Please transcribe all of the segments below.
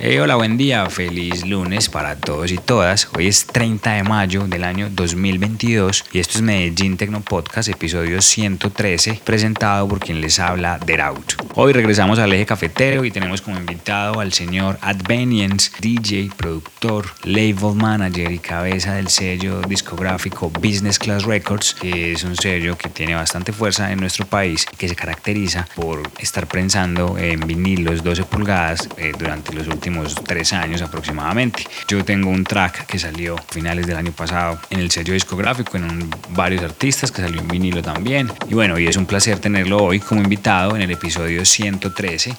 Eh, hola, buen día, feliz lunes para todos y todas. Hoy es 30 de mayo del año 2022 y esto es Medellín Tecno Podcast, episodio 113, presentado por quien les habla, Deraut. Hoy regresamos al eje cafetero y tenemos como invitado al señor Advenience, DJ, productor, label manager y cabeza del sello discográfico Business Class Records, que es un sello que tiene bastante fuerza en nuestro país, que se caracteriza por estar prensando en vinilos 12 pulgadas eh, durante los últimos tres años aproximadamente. Yo tengo un track que salió a finales del año pasado en el sello discográfico, en varios artistas, que salió en vinilo también. Y bueno, y es un placer tenerlo hoy como invitado en el episodio 113.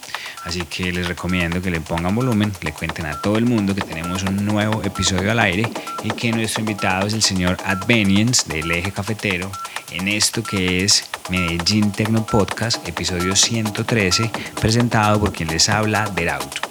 Así que les recomiendo que le pongan volumen, le cuenten a todo el mundo que tenemos un nuevo episodio al aire y que nuestro invitado es el señor Advenience del Eje Cafetero en esto que es Medellín Tecno Podcast, episodio 113, presentado por quien les habla, Deraut.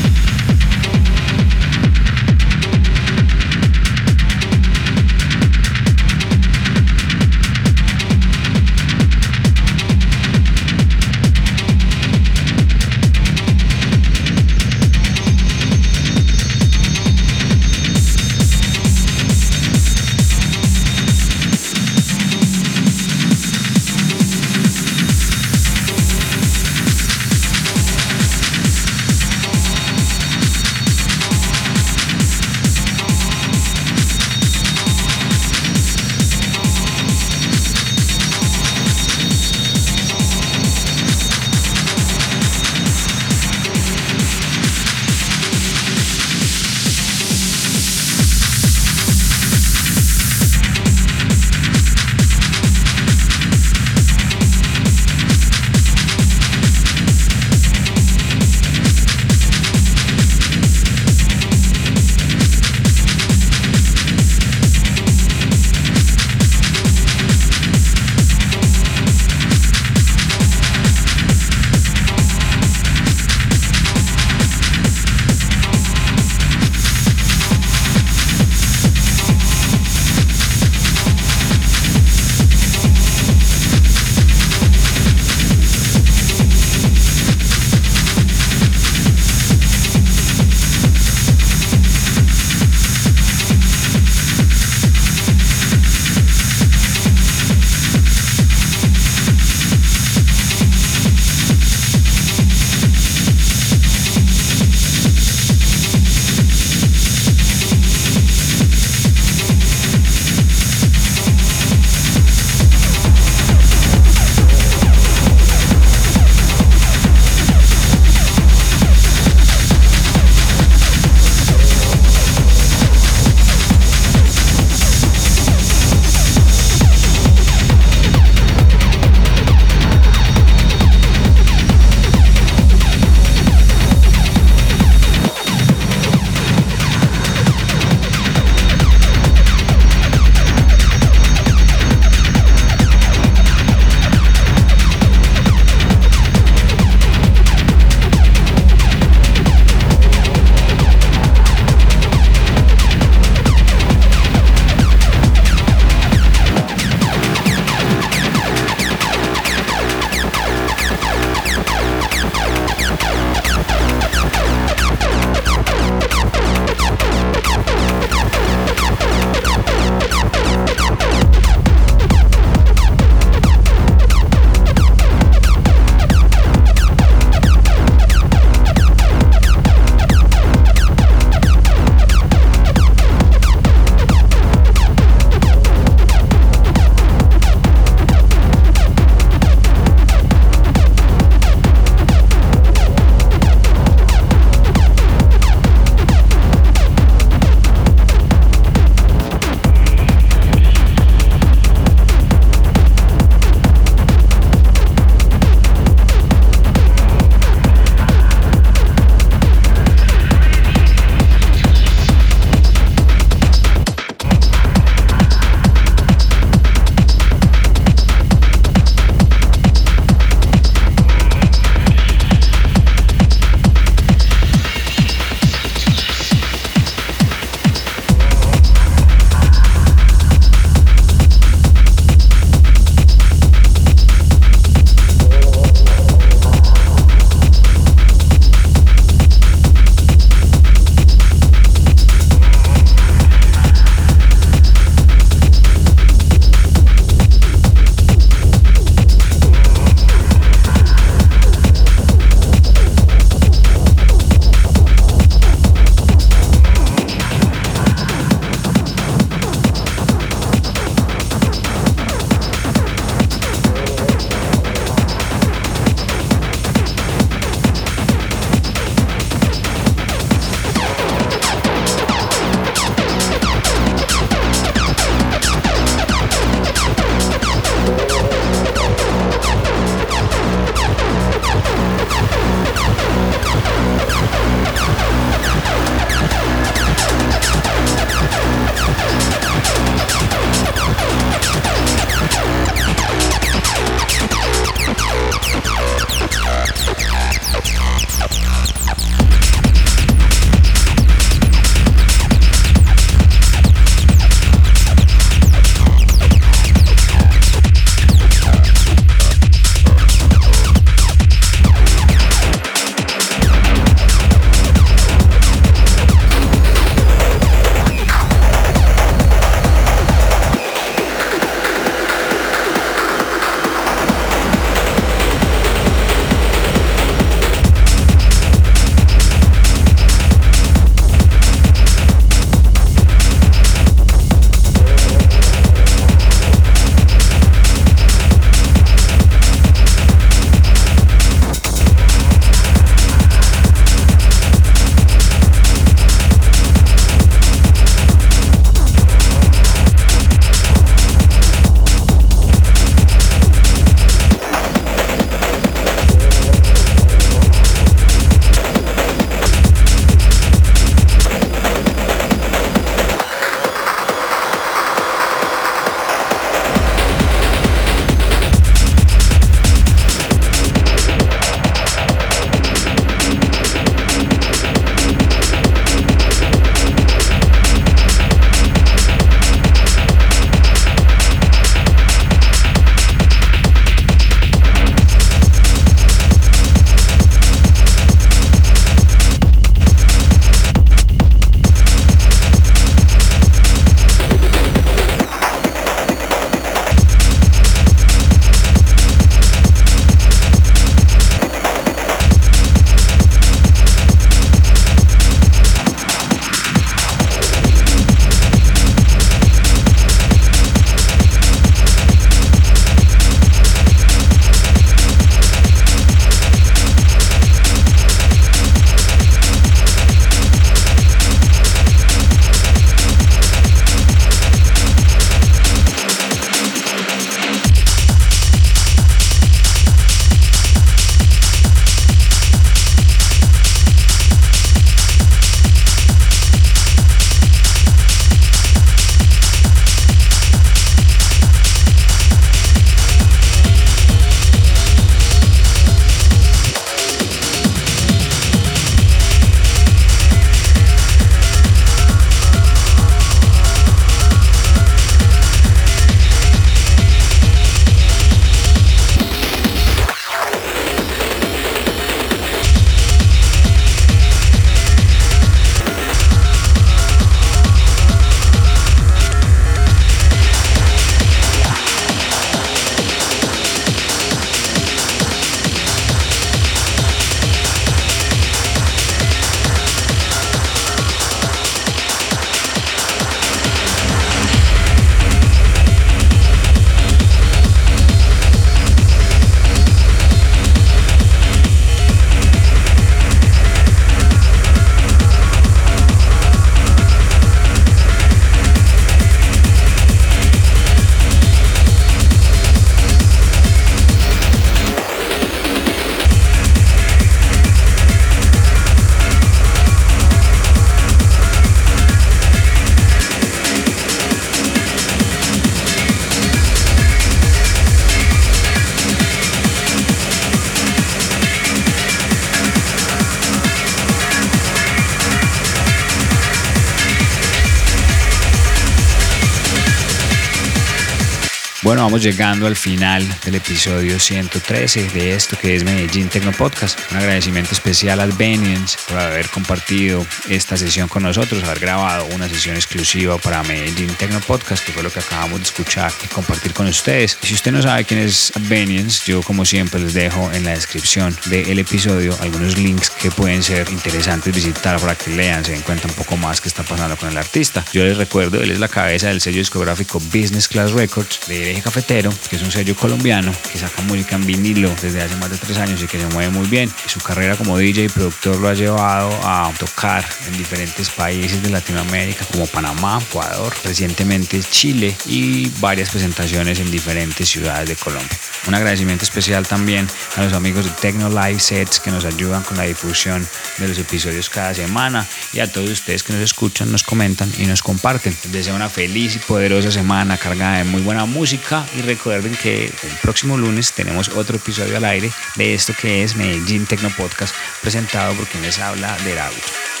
Bueno, vamos llegando al final del episodio 113 de esto que es Medellín Tecno Podcast. Un agradecimiento especial al Benians por haber compartido esta sesión con nosotros, haber grabado una sesión exclusiva para Medellín Tecno Podcast, que fue lo que acabamos de escuchar y compartir con ustedes. Si usted no sabe quién es Benians, yo como siempre les dejo en la descripción del episodio algunos links que pueden ser interesantes visitar para que lean, se den cuenta un poco más qué está pasando con el artista. Yo les recuerdo, él es la cabeza del sello discográfico Business Class Records de Cafetero, que es un sello colombiano que saca música en vinilo desde hace más de tres años y que se mueve muy bien. Su carrera como DJ y productor lo ha llevado a tocar en diferentes países de Latinoamérica como Panamá, Ecuador, recientemente Chile y varias presentaciones en diferentes ciudades de Colombia. Un agradecimiento especial también a los amigos de Tecno Live Sets que nos ayudan con la difusión de los episodios cada semana y a todos ustedes que nos escuchan, nos comentan y nos comparten. Les deseo una feliz y poderosa semana cargada de muy buena música y recuerden que el próximo lunes tenemos otro episodio al aire de esto que es Medellín Tecno Podcast presentado por quien les habla de Auto.